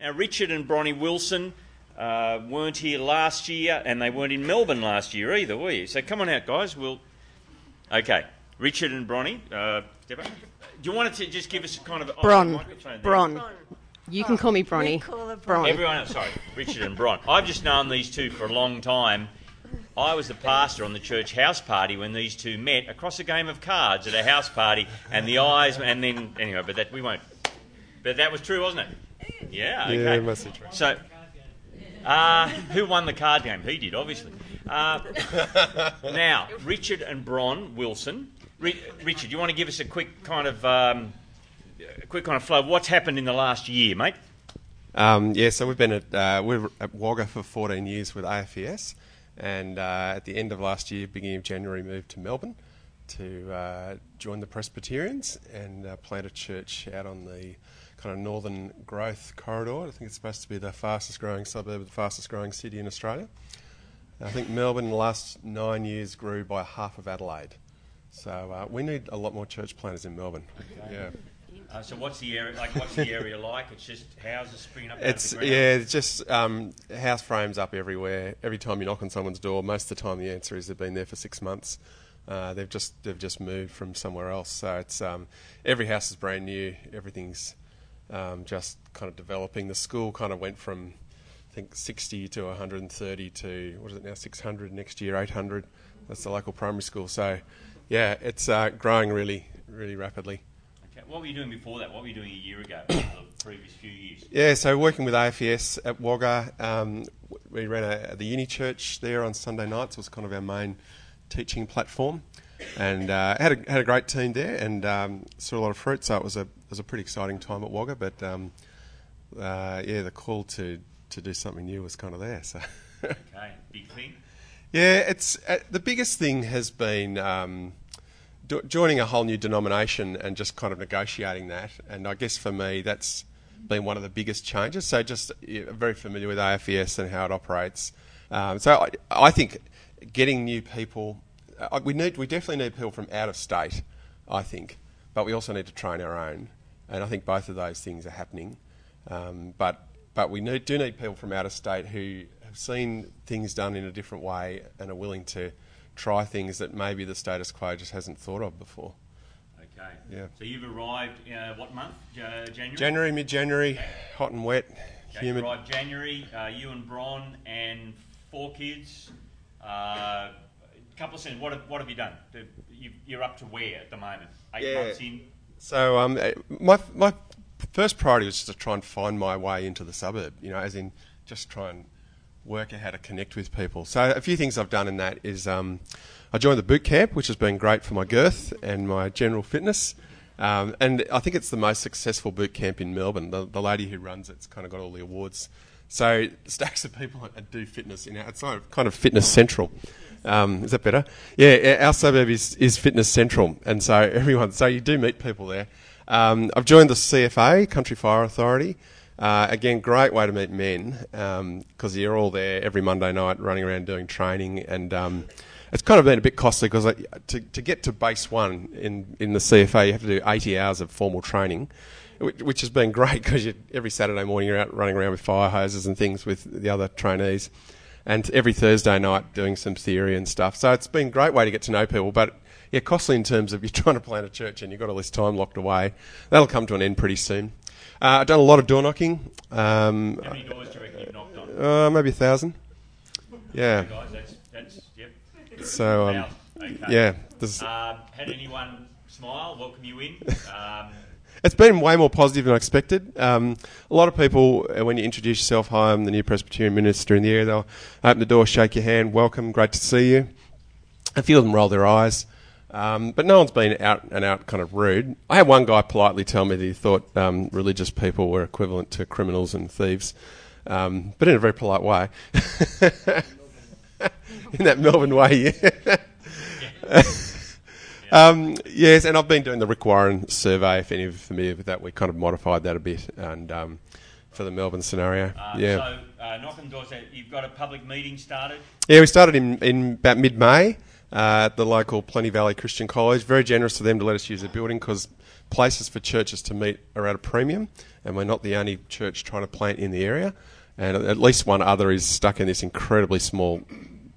Now, Richard and Bronny Wilson uh, weren't here last year, and they weren't in Melbourne last year either, were you? So come on out, guys. We'll. Okay, Richard and Bronny. Uh, Deborah, do you want to just give us a kind of oh, Bron. Bron. You can call me Bronny. we call Bron. Everyone else, sorry, Richard and Bron. I've just known these two for a long time. I was the pastor on the church house party when these two met across a game of cards at a house party, and the eyes, and then anyway, but that we won't. But that was true, wasn't it? Yeah. Okay. Yeah, must. So, uh, who won the card game? He did, obviously. Uh, now, Richard and Bron Wilson. Ri- Richard, you want to give us a quick kind of um, a quick kind of flow? of What's happened in the last year, mate? Um, yeah, so we've been at uh, we were at Wagga for 14 years with AFES, and uh, at the end of last year, beginning of January, moved to Melbourne to uh, join the Presbyterians and uh, plant a church out on the kind of northern growth corridor. I think it's supposed to be the fastest growing suburb, the fastest growing city in Australia. I think Melbourne in the last nine years grew by half of Adelaide. So uh, we need a lot more church planters in Melbourne. Yeah. Uh, so, what's the area like? What's the area like? It's just houses springing up. out of It's yeah, it's just um, house frames up everywhere. Every time you knock on someone's door, most of the time the answer is they've been there for six months. Uh, they've just they've just moved from somewhere else. So it's um, every house is brand new. Everything's um, just kind of developing. The school kind of went from I think 60 to 130 to what is it now 600 next year 800. That's the local primary school. So yeah, it's uh, growing really really rapidly. Okay. What were you doing before that? What were you doing a year ago? the previous few years. Yeah, so working with AFES at Wagga, um, we ran a, the uni church there on Sunday nights. It was kind of our main teaching platform, and uh, had a had a great team there, and um, saw a lot of fruit. So it was a it was a pretty exciting time at Wagga. But um, uh, yeah, the call to to do something new was kind of there. So Okay. Big thing. yeah, it's uh, the biggest thing has been. Um, do, joining a whole new denomination and just kind of negotiating that, and I guess for me that's been one of the biggest changes. So just yeah, very familiar with AFES and how it operates. Um, so I, I think getting new people, uh, we need we definitely need people from out of state. I think, but we also need to train our own, and I think both of those things are happening. Um, but but we need, do need people from out of state who have seen things done in a different way and are willing to try things that maybe the status quo just hasn't thought of before. Okay. Yeah. So you've arrived. Uh, what month? Uh, January. January, mid-January, hot and wet, Okay, humid. Arrived January. Uh, you and Bron and four kids. What have, what have you done? You, you're up to where at the moment? Eight Yeah. months in. So um, eh, my my first priority was just to try and find my way into the suburb. You know, as in just try and work out how to connect with people. So a few things I've done in that is um, I joined the boot camp, which has been great for my girth and my general fitness. Um, and I think it's the most successful boot camp in Melbourne. The, the lady who runs it's kind of got all the awards. So stacks of people do fitness in our, it's kind of- kind of fitness central. Um, is that better? Yeah, our suburb is, is fitness central, and so everyone. So you do meet people there. Um, I've joined the CFA, Country Fire Authority. Uh, again, great way to meet men because you're all there every Monday night, running around doing training, and um, it's kind of been a bit costly because to, to get to base one in in the CFA, you have to do 80 hours of formal training which has been great because every Saturday morning you're out running around with fire hoses and things with the other trainees, and every Thursday night doing some theory and stuff. So it's been a great way to get to know people, but yeah, costly in terms of you're trying to plant a church and you've got all this time locked away. That'll come to an end pretty soon. Uh, I've done a lot of door knocking, um, How many doors do you reckon you've knocked on? uh, maybe a thousand. Yeah. Guys, that's that's yep. So um, Okay. yeah, there's, Um, had anyone smile, welcome you in? Um, It's been way more positive than I expected. Um, a lot of people, uh, when you introduce yourself, hi, I'm the new Presbyterian minister in the area, they'll open the door, shake your hand, welcome, great to see you. A few of them roll their eyes, um, but no one's been out and out kind of rude. I had one guy politely tell me that he thought um, religious people were equivalent to criminals and thieves, um, but in a very polite way. in that Melbourne way, yeah. Um, yes, and I've been doing the Rick Warren survey. If any of you are familiar with that, we kind of modified that a bit, and um, for the Melbourne scenario, uh, yeah, So, uh, knocking doors. You've got a public meeting started. yeah. We started in, in about mid-May uh, at the local Plenty Valley Christian College. Very generous of them to let us use the building because places for churches to meet are at a premium, and we're not the only church trying to plant in the area. And at least one other is stuck in this incredibly small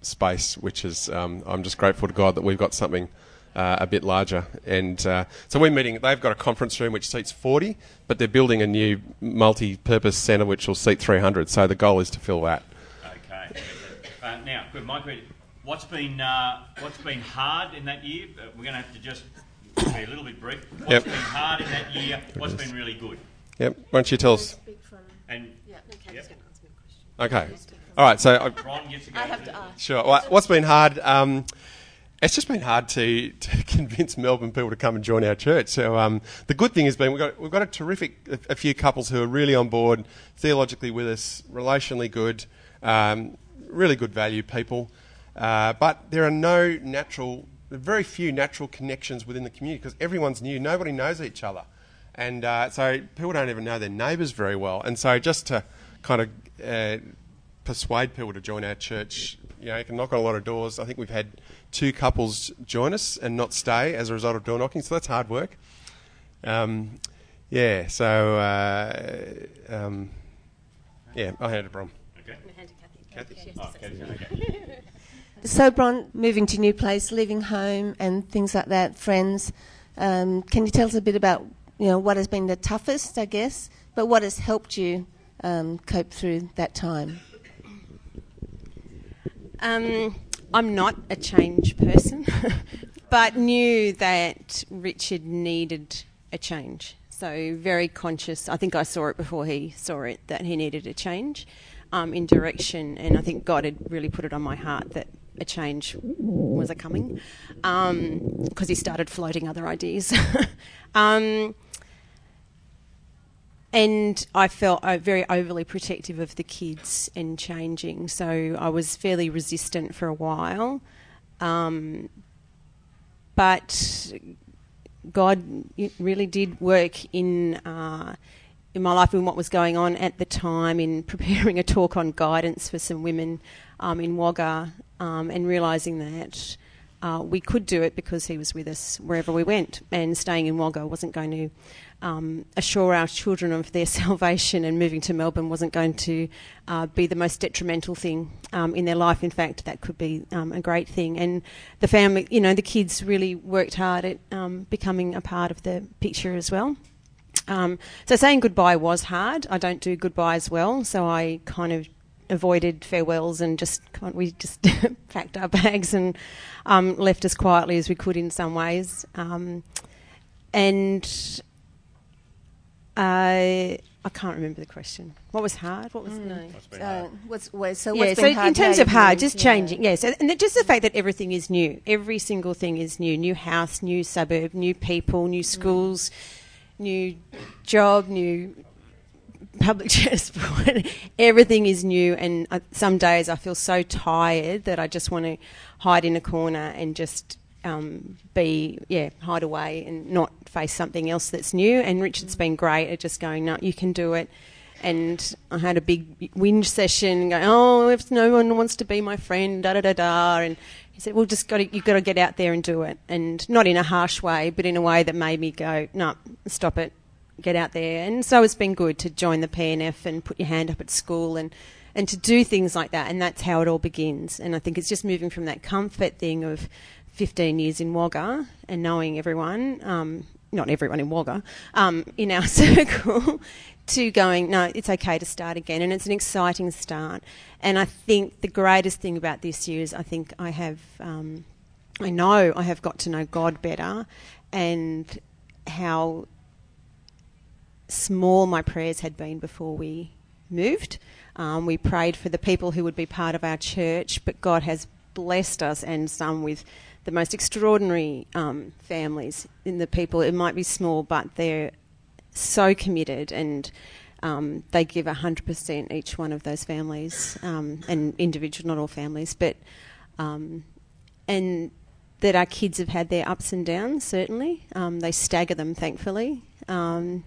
space, which is um, I'm just grateful to God that we've got something uh, a bit larger. And uh, so we're meeting. They've got a conference room which seats 40, but they're building a new multi-purpose centre which will seat 300. So the goal is to fill that. Okay. Uh, now, good, Mike. What's been uh, what's been hard in that year? Uh, we're going to have to just be a little bit brief. What's Yep. been hard in that year? What's been really good? Yep. Why don't you tell us? And Kathy's Yep. going to answer my question. Okay. All right. So. I, Ron gets to go. I have to ask. Sure. Well, what's been hard? Um, it's just been hard to, to convince Melbourne people to come and join our church. So um, the good thing has been we've got we've got a terrific a, a few couples who are really on board, theologically with us, relationally good, um, really good value people. Uh, but there are no natural, very few natural connections within the community because everyone's new. Nobody knows each other, and uh, so people don't even know their neighbours very well. And so just to kind of uh, persuade people to join our church. You know, you can knock on a lot of doors. I think we've had two couples join us and not stay as a result of door knocking, so that's hard work. Um, yeah, so uh, um, yeah, I'll hand it to Bron. Okay. Kathy? Oh, Kathy's- okay. So, Bron, moving to new place, leaving home, and things like that, friends. Um, can you tell us a bit about you know what has been the toughest, I guess, but what has helped you um, cope through that time? Um, I'm not a change person, but knew that Richard needed a change. So very conscious. I think I saw it before he saw it that he needed a change um, in direction, and I think God had really put it on my heart that a change was a coming because he started floating other ideas. um, and I felt uh, very overly protective of the kids and changing, so I was fairly resistant for a while. Um, but God really did work in uh, in my life in what was going on at the time in preparing a talk on guidance for some women um, in Wagga um, and realising that uh, we could do it because he was with us wherever we went and staying in Wagga wasn't going to um, assure our children of their salvation and moving to Melbourne wasn't going to uh, be the most detrimental thing um, in their life. In fact, that could be um, a great thing. And the family, you know, the kids really worked hard at um, becoming a part of the picture as well. Um, so saying goodbye was hard. I don't do goodbyes well, so I kind of avoided farewells and just we just packed our bags and um, left as quietly as we could in some ways. And I I can't remember the question. What was hard? What was no? What's been Uh, hard? what's, well, so yeah, so hard in terms of you've hard, moved, just yeah. changing, yes, and and just the fact that everything is new. Every single thing is new. New house, new suburb, new people, new schools, new job, new public transport. everything is new, and uh, some days I feel so tired that I just want to hide in a corner and just um, be, yeah, hide away and not face something else that's new. And Richard's been great at just going, no, you can do it. And I had a big whinge session, going, oh, if no one wants to be my friend, da da da da. And he said, well, just got to, you've got to get out there and do it. And not in a harsh way, but in a way that made me go, no, stop it, get out there. And so it's been good to join the P&F and put your hand up at school and, and to do things like that. And that's how it all begins. And I think it's just moving from that comfort thing of 15 years in Wagga and knowing everyone, um, not everyone in Wagga, um, in our circle, to going, no, it's okay to start again. And it's an exciting start. And I think the greatest thing about this year is I think I have, um, I know I have got to know God better and how small my prayers had been before we moved. Um, we prayed for the people who would be part of our church, but God has blessed us and some with the most extraordinary um, families in the people. It might be small, but they're so committed and um, they give 100% each one of those families um, and individual, not all families, but um, and that our kids have had their ups and downs, certainly. Um, they stagger them, thankfully. Um,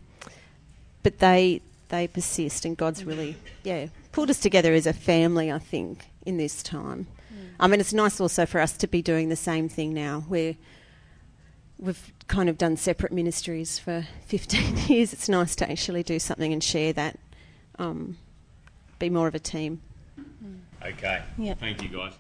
but they they persist, and God's really yeah pulled us together as a family. I think in this time. I mean, it's nice also for us to be doing the same thing now. We're we've kind of done separate ministries for 15 years. It's nice to actually do something and share that, um, be more of a team. Okay. Yeah. Thank you, guys.